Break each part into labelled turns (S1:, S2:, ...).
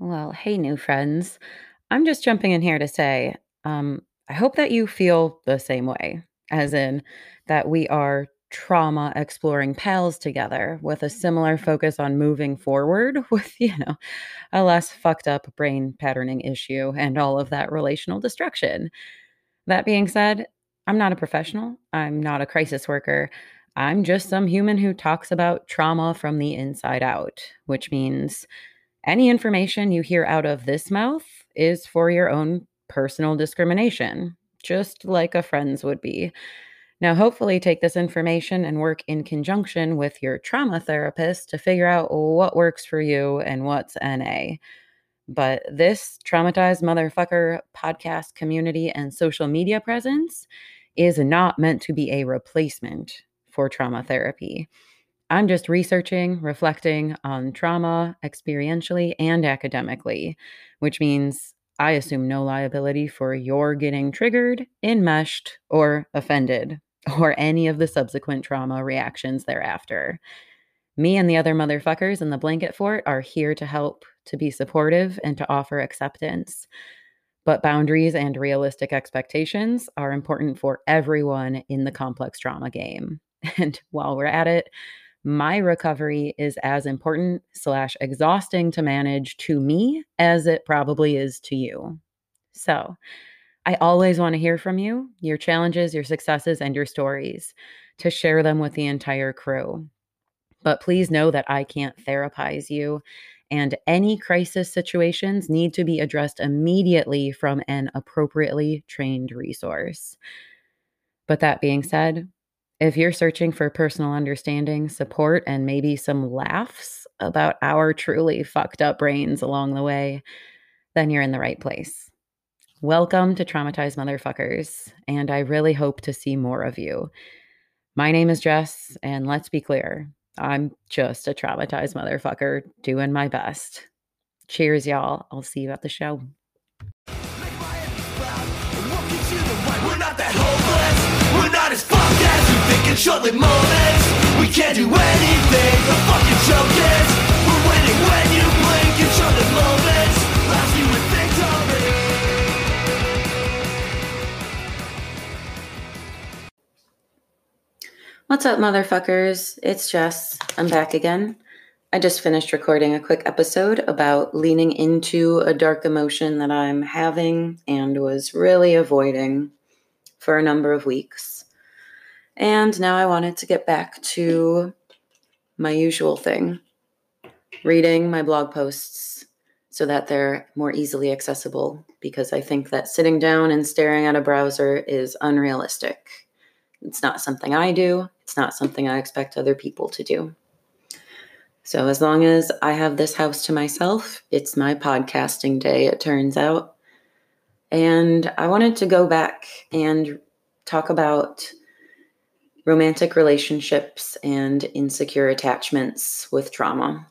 S1: Well, hey, new friends. I'm just jumping in here to say, um, I hope that you feel the same way, as in that we are trauma exploring pals together with a similar focus on moving forward with, you know, a less fucked up brain patterning issue and all of that relational destruction. That being said, I'm not a professional, I'm not a crisis worker. I'm just some human who talks about trauma from the inside out, which means any information you hear out of this mouth is for your own personal discrimination, just like a friend's would be. Now, hopefully, take this information and work in conjunction with your trauma therapist to figure out what works for you and what's NA. But this traumatized motherfucker podcast community and social media presence is not meant to be a replacement for trauma therapy. I'm just researching, reflecting on trauma experientially and academically, which means I assume no liability for your getting triggered, enmeshed, or offended, or any of the subsequent trauma reactions thereafter. Me and the other motherfuckers in the blanket fort are here to help, to be supportive, and to offer acceptance. But boundaries and realistic expectations are important for everyone in the complex trauma game. And while we're at it, my recovery is as important slash exhausting to manage to me as it probably is to you. So I always want to hear from you, your challenges, your successes, and your stories to share them with the entire crew. But please know that I can't therapize you, and any crisis situations need to be addressed immediately from an appropriately trained resource. But that being said, if you're searching for personal understanding, support, and maybe some laughs about our truly fucked up brains along the way, then you're in the right place. Welcome to Traumatized Motherfuckers, and I really hope to see more of you. My name is Jess, and let's be clear I'm just a traumatized motherfucker doing my best. Cheers, y'all. I'll see you at the show. In short-lived moments We can't do anything, the fucking joke is We're winning when you blink in short-lived moments Last you with victory What's up, motherfuckers? It's Jess. I'm back again. I just finished recording a quick episode about leaning into a dark emotion that I'm having and was really avoiding for a number of weeks. And now I wanted to get back to my usual thing reading my blog posts so that they're more easily accessible because I think that sitting down and staring at a browser is unrealistic. It's not something I do, it's not something I expect other people to do. So, as long as I have this house to myself, it's my podcasting day, it turns out. And I wanted to go back and talk about romantic relationships and insecure attachments with trauma.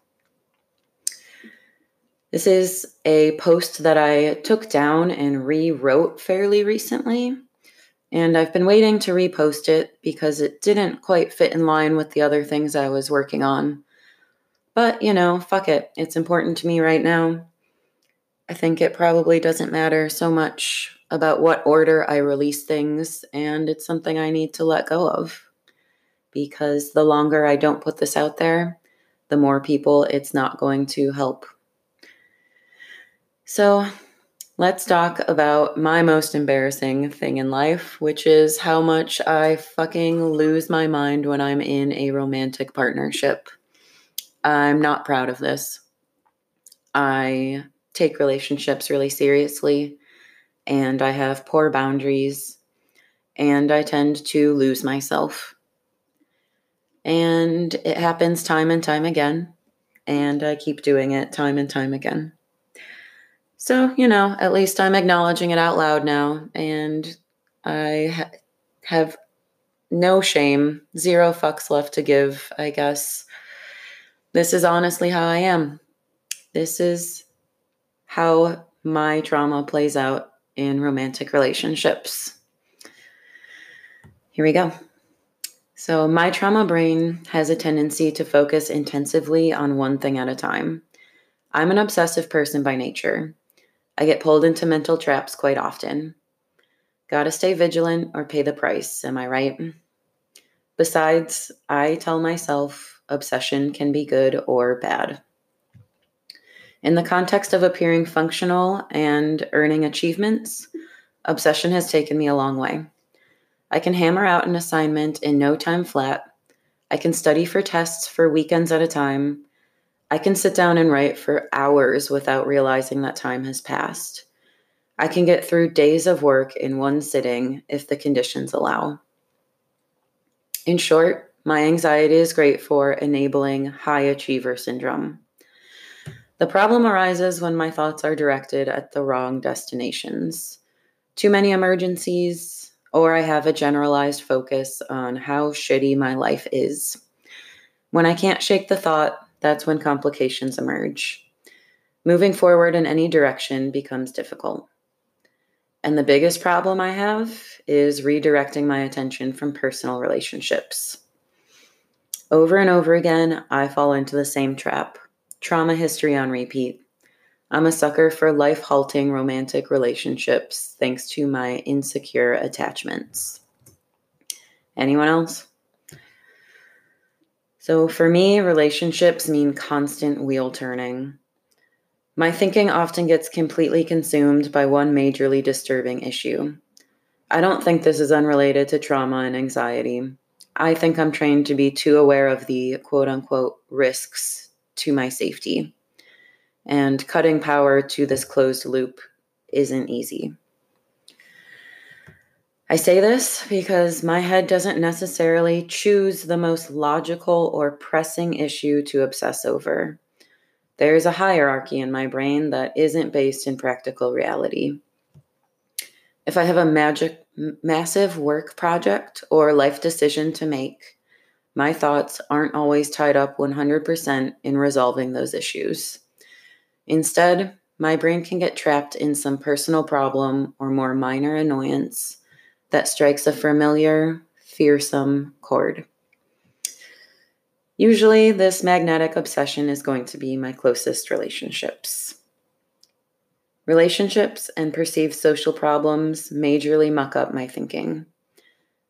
S1: This is a post that I took down and rewrote fairly recently. And I've been waiting to repost it because it didn't quite fit in line with the other things I was working on. But, you know, fuck it. It's important to me right now. I think it probably doesn't matter so much about what order I release things, and it's something I need to let go of. Because the longer I don't put this out there, the more people it's not going to help. So, let's talk about my most embarrassing thing in life, which is how much I fucking lose my mind when I'm in a romantic partnership. I'm not proud of this. I take relationships really seriously and I have poor boundaries and I tend to lose myself. And it happens time and time again. And I keep doing it time and time again. So, you know, at least I'm acknowledging it out loud now. And I ha- have no shame, zero fucks left to give, I guess. This is honestly how I am. This is how my trauma plays out in romantic relationships. Here we go. So, my trauma brain has a tendency to focus intensively on one thing at a time. I'm an obsessive person by nature. I get pulled into mental traps quite often. Gotta stay vigilant or pay the price, am I right? Besides, I tell myself obsession can be good or bad. In the context of appearing functional and earning achievements, obsession has taken me a long way. I can hammer out an assignment in no time flat. I can study for tests for weekends at a time. I can sit down and write for hours without realizing that time has passed. I can get through days of work in one sitting if the conditions allow. In short, my anxiety is great for enabling high achiever syndrome. The problem arises when my thoughts are directed at the wrong destinations. Too many emergencies, or I have a generalized focus on how shitty my life is. When I can't shake the thought, that's when complications emerge. Moving forward in any direction becomes difficult. And the biggest problem I have is redirecting my attention from personal relationships. Over and over again, I fall into the same trap trauma history on repeat. I'm a sucker for life halting romantic relationships thanks to my insecure attachments. Anyone else? So, for me, relationships mean constant wheel turning. My thinking often gets completely consumed by one majorly disturbing issue. I don't think this is unrelated to trauma and anxiety. I think I'm trained to be too aware of the quote unquote risks to my safety. And cutting power to this closed loop isn't easy. I say this because my head doesn't necessarily choose the most logical or pressing issue to obsess over. There's a hierarchy in my brain that isn't based in practical reality. If I have a magic, massive work project or life decision to make, my thoughts aren't always tied up 100% in resolving those issues. Instead, my brain can get trapped in some personal problem or more minor annoyance that strikes a familiar, fearsome chord. Usually, this magnetic obsession is going to be my closest relationships. Relationships and perceived social problems majorly muck up my thinking.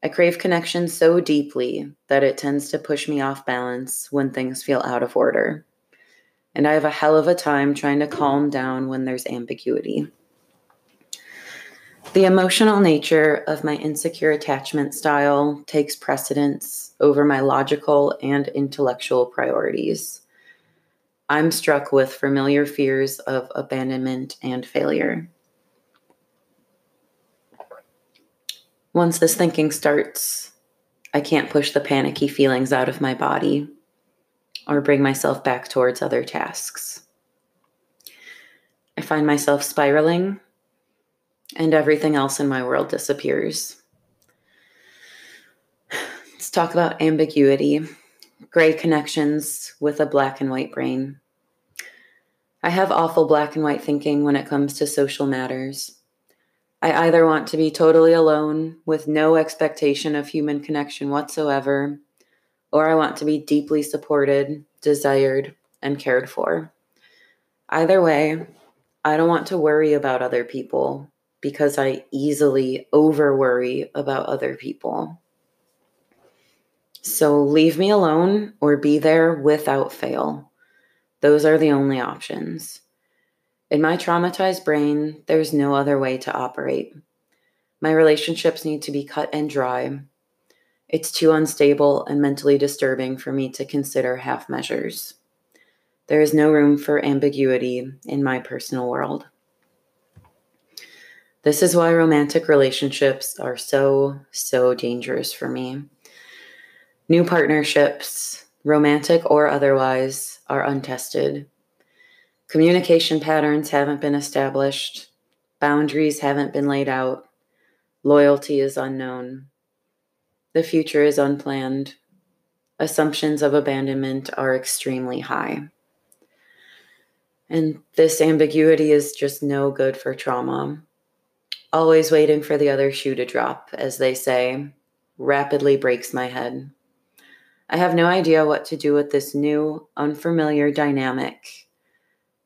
S1: I crave connection so deeply that it tends to push me off balance when things feel out of order. And I have a hell of a time trying to calm down when there's ambiguity. The emotional nature of my insecure attachment style takes precedence over my logical and intellectual priorities. I'm struck with familiar fears of abandonment and failure. Once this thinking starts, I can't push the panicky feelings out of my body or bring myself back towards other tasks. I find myself spiraling and everything else in my world disappears. Let's talk about ambiguity, gray connections with a black and white brain. I have awful black and white thinking when it comes to social matters. I either want to be totally alone with no expectation of human connection whatsoever, or I want to be deeply supported, desired, and cared for. Either way, I don't want to worry about other people because I easily over worry about other people. So leave me alone or be there without fail. Those are the only options. In my traumatized brain, there's no other way to operate. My relationships need to be cut and dry. It's too unstable and mentally disturbing for me to consider half measures. There is no room for ambiguity in my personal world. This is why romantic relationships are so, so dangerous for me. New partnerships, romantic or otherwise, are untested. Communication patterns haven't been established, boundaries haven't been laid out, loyalty is unknown. The future is unplanned. Assumptions of abandonment are extremely high. And this ambiguity is just no good for trauma. Always waiting for the other shoe to drop, as they say, rapidly breaks my head. I have no idea what to do with this new, unfamiliar dynamic.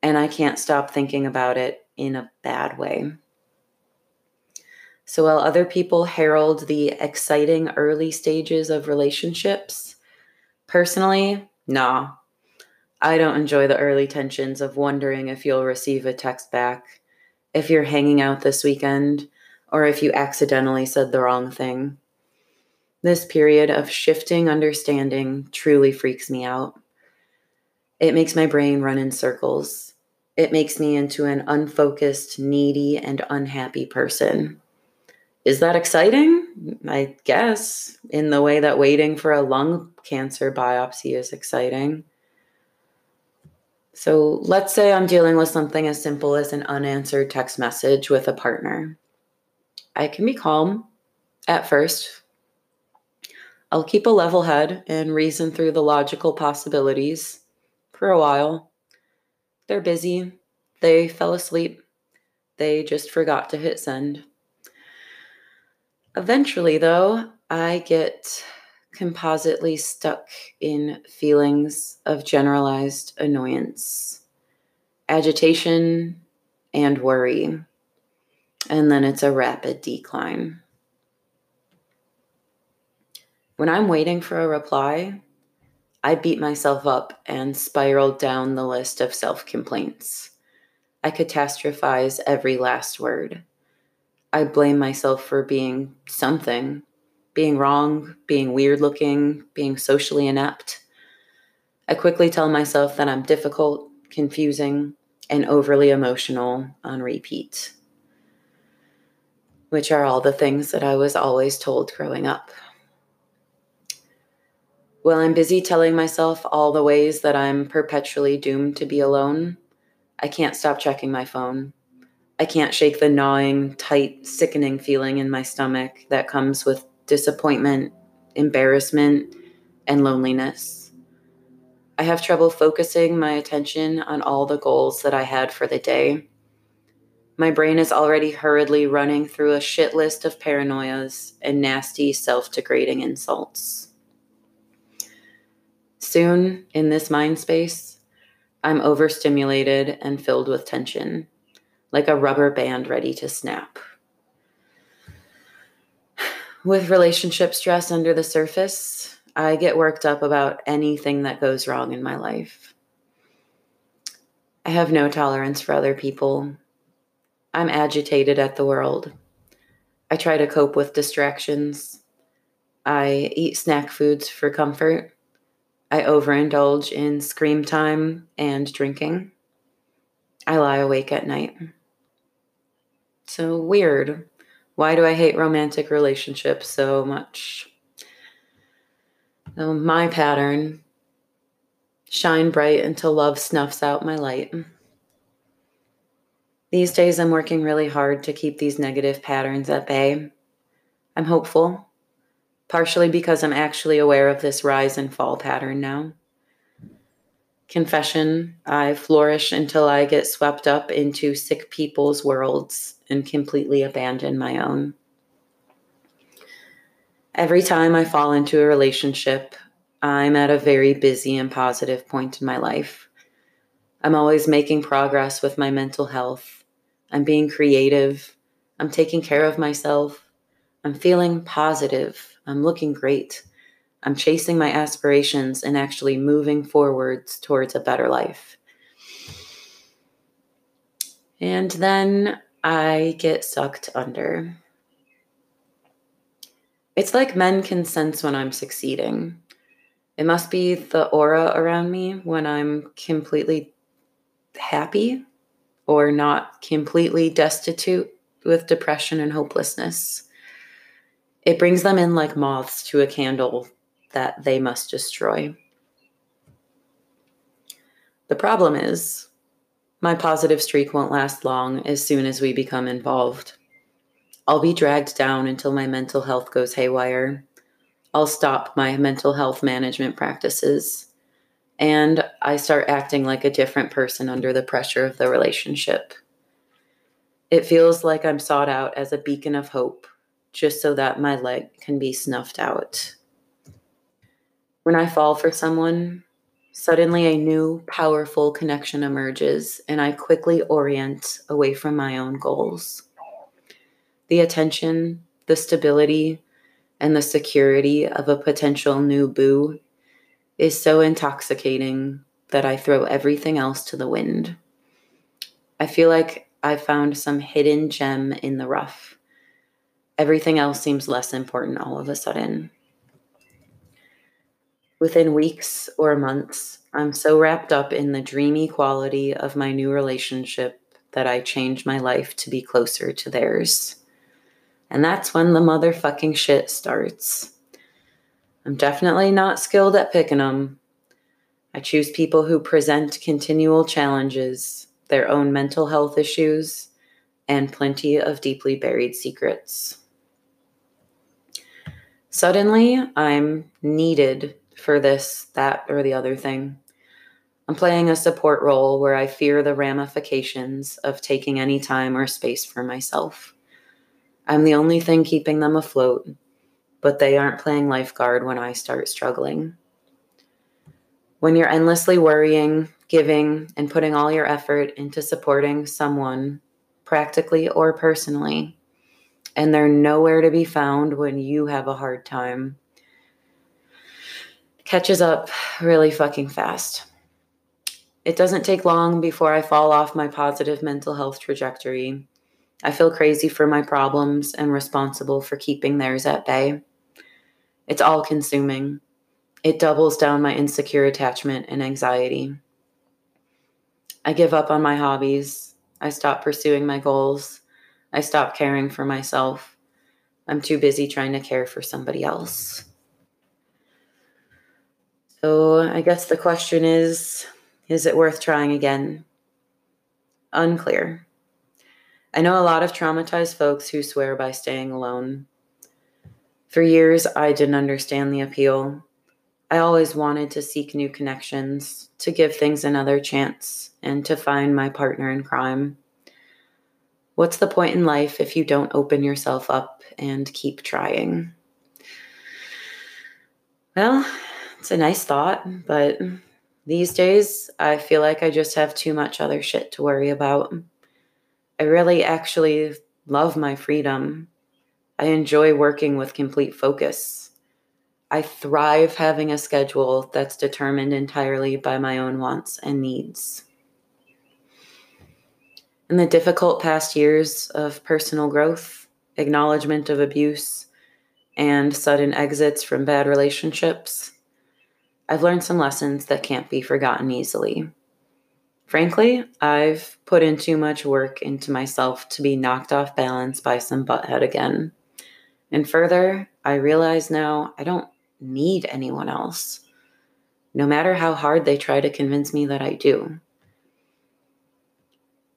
S1: And I can't stop thinking about it in a bad way. So while other people herald the exciting early stages of relationships, personally, nah. I don't enjoy the early tensions of wondering if you'll receive a text back, if you're hanging out this weekend, or if you accidentally said the wrong thing. This period of shifting understanding truly freaks me out. It makes my brain run in circles. It makes me into an unfocused, needy, and unhappy person. Is that exciting? I guess, in the way that waiting for a lung cancer biopsy is exciting. So let's say I'm dealing with something as simple as an unanswered text message with a partner. I can be calm at first. I'll keep a level head and reason through the logical possibilities for a while. They're busy. They fell asleep. They just forgot to hit send. Eventually, though, I get compositely stuck in feelings of generalized annoyance, agitation, and worry. And then it's a rapid decline. When I'm waiting for a reply, I beat myself up and spiral down the list of self complaints. I catastrophize every last word. I blame myself for being something, being wrong, being weird looking, being socially inept. I quickly tell myself that I'm difficult, confusing, and overly emotional on repeat, which are all the things that I was always told growing up. While I'm busy telling myself all the ways that I'm perpetually doomed to be alone, I can't stop checking my phone I can't shake the gnawing, tight, sickening feeling in my stomach that comes with disappointment, embarrassment, and loneliness. I have trouble focusing my attention on all the goals that I had for the day. My brain is already hurriedly running through a shit list of paranoias and nasty, self degrading insults. Soon, in this mind space, I'm overstimulated and filled with tension like a rubber band ready to snap. With relationship stress under the surface, I get worked up about anything that goes wrong in my life. I have no tolerance for other people. I'm agitated at the world. I try to cope with distractions. I eat snack foods for comfort. I overindulge in screen time and drinking. I lie awake at night. So weird. Why do I hate romantic relationships so much? So my pattern shine bright until love snuffs out my light. These days, I'm working really hard to keep these negative patterns at bay. I'm hopeful, partially because I'm actually aware of this rise and fall pattern now. Confession I flourish until I get swept up into sick people's worlds and completely abandon my own. Every time I fall into a relationship, I'm at a very busy and positive point in my life. I'm always making progress with my mental health. I'm being creative. I'm taking care of myself. I'm feeling positive. I'm looking great. I'm chasing my aspirations and actually moving forwards towards a better life. And then I get sucked under. It's like men can sense when I'm succeeding. It must be the aura around me when I'm completely happy or not completely destitute with depression and hopelessness. It brings them in like moths to a candle that they must destroy. The problem is, my positive streak won't last long as soon as we become involved. I'll be dragged down until my mental health goes haywire. I'll stop my mental health management practices. And I start acting like a different person under the pressure of the relationship. It feels like I'm sought out as a beacon of hope just so that my light can be snuffed out. When I fall for someone, Suddenly, a new, powerful connection emerges, and I quickly orient away from my own goals. The attention, the stability, and the security of a potential new boo is so intoxicating that I throw everything else to the wind. I feel like I found some hidden gem in the rough. Everything else seems less important all of a sudden. Within weeks or months, I'm so wrapped up in the dreamy quality of my new relationship that I change my life to be closer to theirs. And that's when the motherfucking shit starts. I'm definitely not skilled at picking them. I choose people who present continual challenges, their own mental health issues, and plenty of deeply buried secrets. Suddenly, I'm needed for this, that, or the other thing. I'm playing a support role where I fear the ramifications of taking any time or space for myself. I'm the only thing keeping them afloat, but they aren't playing lifeguard when I start struggling. When you're endlessly worrying, giving, and putting all your effort into supporting someone, practically or personally, and they're nowhere to be found when you have a hard time, catches up really fucking fast. It doesn't take long before I fall off my positive mental health trajectory. I feel crazy for my problems and responsible for keeping theirs at bay. It's all consuming. It doubles down my insecure attachment and anxiety. I give up on my hobbies. I stop pursuing my goals. I stop caring for myself. I'm too busy trying to care for somebody else. So I guess the question is is it worth trying again? Unclear. I know a lot of traumatized folks who swear by staying alone. For years, I didn't understand the appeal. I always wanted to seek new connections, to give things another chance, and to find my partner in crime. What's the point in life if you don't open yourself up and keep trying? Well, it's a nice thought, but these days, I feel like I just have too much other shit to worry about. I really actually love my freedom. I enjoy working with complete focus. I thrive having a schedule that's determined entirely by my own wants and needs. In the difficult past years of personal growth, acknowledgement of abuse, and sudden exits from bad relationships, I've learned some lessons that can't be forgotten easily. Frankly, I've put in too much work into myself to be knocked off balance by some butthead again. And further, I realize now I don't need anyone else, no matter how hard they try to convince me that I do.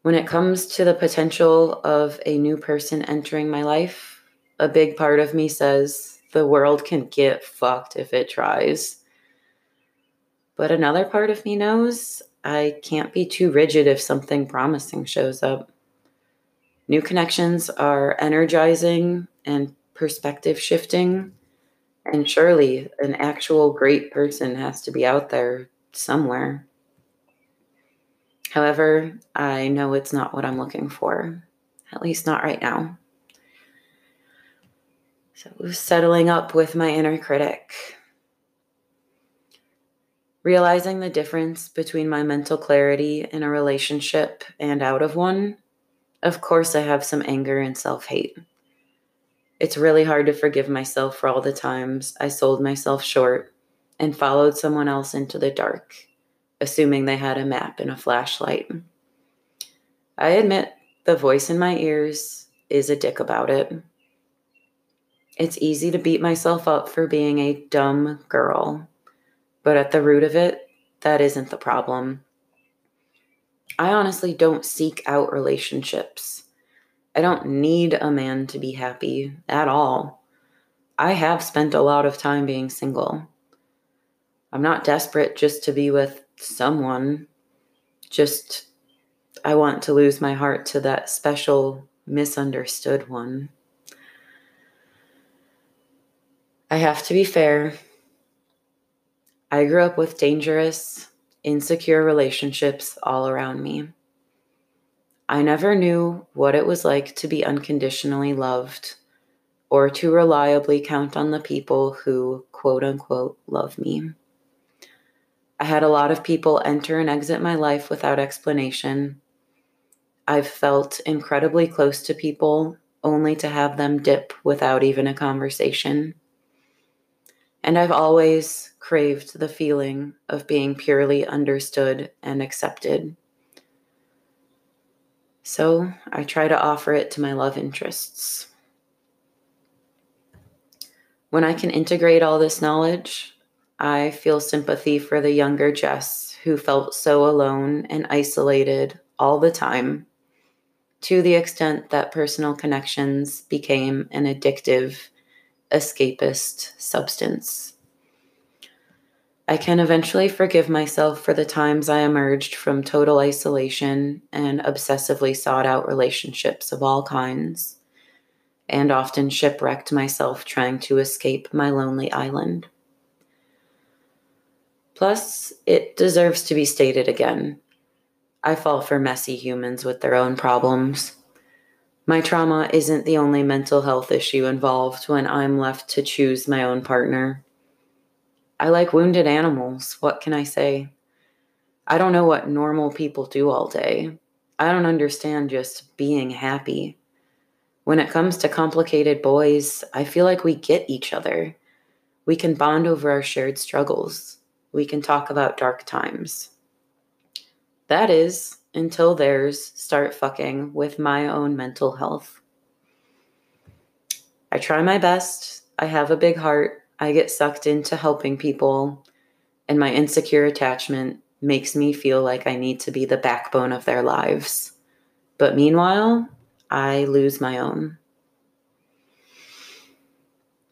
S1: When it comes to the potential of a new person entering my life, a big part of me says the world can get fucked if it tries. But another part of me knows I can't be too rigid if something promising shows up. New connections are energizing and perspective shifting. And surely an actual great person has to be out there somewhere. However, I know it's not what I'm looking for, at least not right now. So, settling up with my inner critic, realizing the difference between my mental clarity in a relationship and out of one, of course, I have some anger and self hate. It's really hard to forgive myself for all the times I sold myself short and followed someone else into the dark, assuming they had a map and a flashlight. I admit the voice in my ears is a dick about it. It's easy to beat myself up for being a dumb girl but at the root of it, that isn't the problem. I honestly don't seek out relationships. I don't need a man to be happy at all. I have spent a lot of time being single. I'm not desperate just to be with someone. Just, I want to lose my heart to that special, misunderstood one. I have to be fair. I grew up with dangerous, insecure relationships all around me. I never knew what it was like to be unconditionally loved or to reliably count on the people who, quote unquote, love me. I had a lot of people enter and exit my life without explanation. I've felt incredibly close to people only to have them dip without even a conversation. And I've always craved the feeling of being purely understood and accepted. So I try to offer it to my love interests. When I can integrate all this knowledge, I feel sympathy for the younger Jess who felt so alone and isolated all the time, to the extent that personal connections became an addictive, escapist substance. I can eventually forgive myself for the times I emerged from total isolation and obsessively sought out relationships of all kinds, and often shipwrecked myself trying to escape my lonely island. Plus, it deserves to be stated again I fall for messy humans with their own problems. My trauma isn't the only mental health issue involved when I'm left to choose my own partner. I like wounded animals. What can I say? I don't know what normal people do all day. I don't understand just being happy. When it comes to complicated boys, I feel like we get each other. We can bond over our shared struggles. We can talk about dark times. That is, until theirs start fucking with my own mental health. I try my best. I have a big heart. I get sucked into helping people, and my insecure attachment makes me feel like I need to be the backbone of their lives. But meanwhile, I lose my own.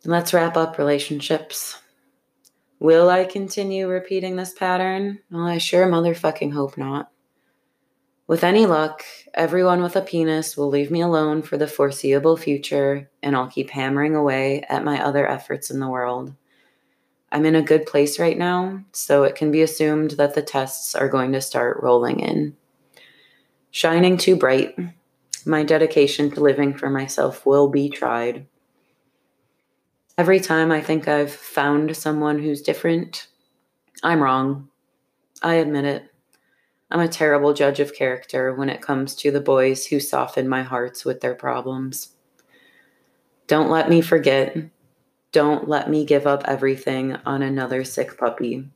S1: Let's wrap up relationships. Will I continue repeating this pattern? Well, I sure motherfucking hope not. With any luck, everyone with a penis will leave me alone for the foreseeable future, and I'll keep hammering away at my other efforts in the world. I'm in a good place right now, so it can be assumed that the tests are going to start rolling in. Shining too bright, my dedication to living for myself will be tried. Every time I think I've found someone who's different, I'm wrong. I admit it. I'm a terrible judge of character when it comes to the boys who soften my hearts with their problems. Don't let me forget. Don't let me give up everything on another sick puppy.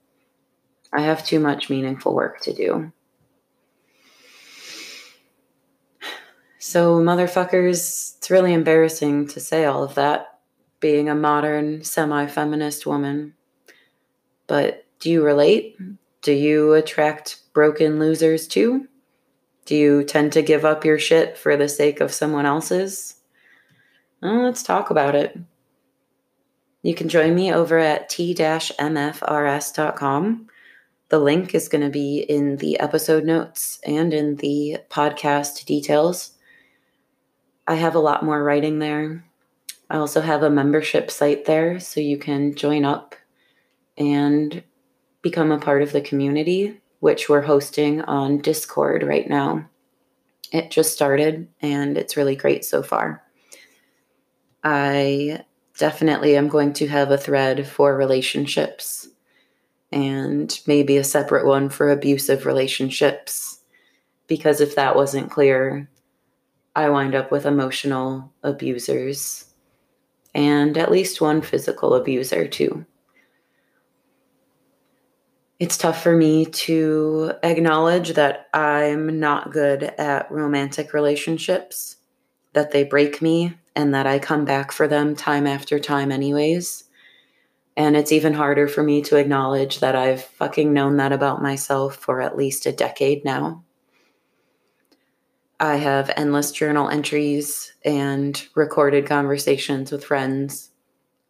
S1: I have too much meaningful work to do. So, motherfuckers, it's really embarrassing to say all of that, being a modern, semi feminist woman. But do you relate? Do you attract broken losers too? Do you tend to give up your shit for the sake of someone else's? Well, let's talk about it. You can join me over at t-mfrs.com. The link is going to be in the episode notes and in the podcast details. I have a lot more writing there. I also have a membership site there so you can join up and become a part of the community which we're hosting on Discord right now. It just started and it's really great so far. I definitely am going to have a thread for relationships and maybe a separate one for abusive relationships because if that wasn't clear, I wind up with emotional abusers and at least one physical abuser too it's tough for me to acknowledge that I'm not good at romantic relationships, that they break me, and that I come back for them time after time, anyways. And it's even harder for me to acknowledge that I've fucking known that about myself for at least a decade now. I have endless journal entries and recorded conversations with friends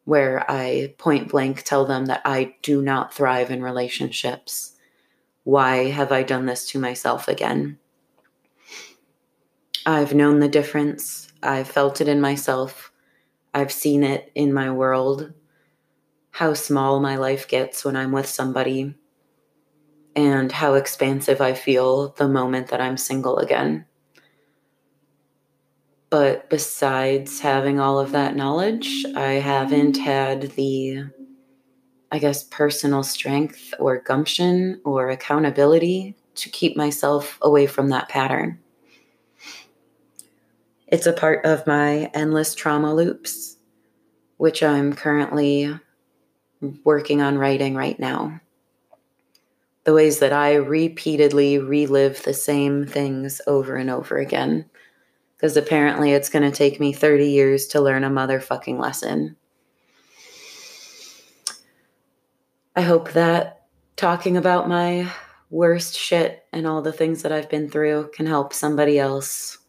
S1: where I point blank tell them that I do not thrive in relationships. Why have I done this to myself again? I've known the difference. I've felt it in myself. I've seen it in my world. how small my life gets when I'm with somebody and how expansive I feel the moment that I'm single again. But besides having all of that knowledge, I haven't had the, I guess, personal strength or gumption or accountability to keep myself away from that pattern. It's a part of my endless trauma loops, which I'm currently working on writing right now. The ways that I repeatedly relive the same things over and over again because apparently it's going to take me 30 years to learn a motherfucking lesson. I hope that talking about my worst shit and all the things that I've been through can help somebody else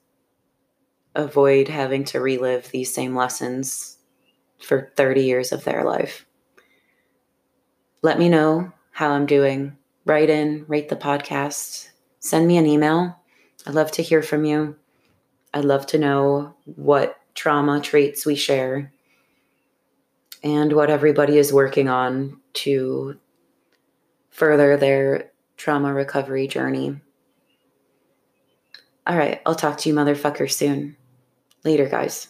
S1: avoid having to relive these same lessons for 30 years of their life. Let me know how I'm doing. Write in, rate the podcast, send me an email. I'd love to hear from you. I'd love to know what trauma traits we share and what everybody is working on to further their trauma recovery journey. All right, I'll talk to you motherfucker soon. Later, guys.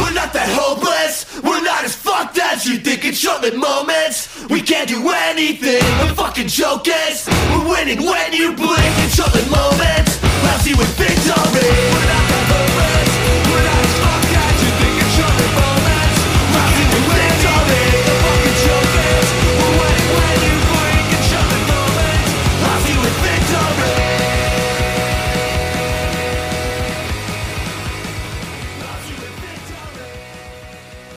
S2: We're not that hopeless. We're you think in short-lived moments. We can't do anything. We're fucking jokers. We're winning when you blink in short-lived moments. Lousy with victory.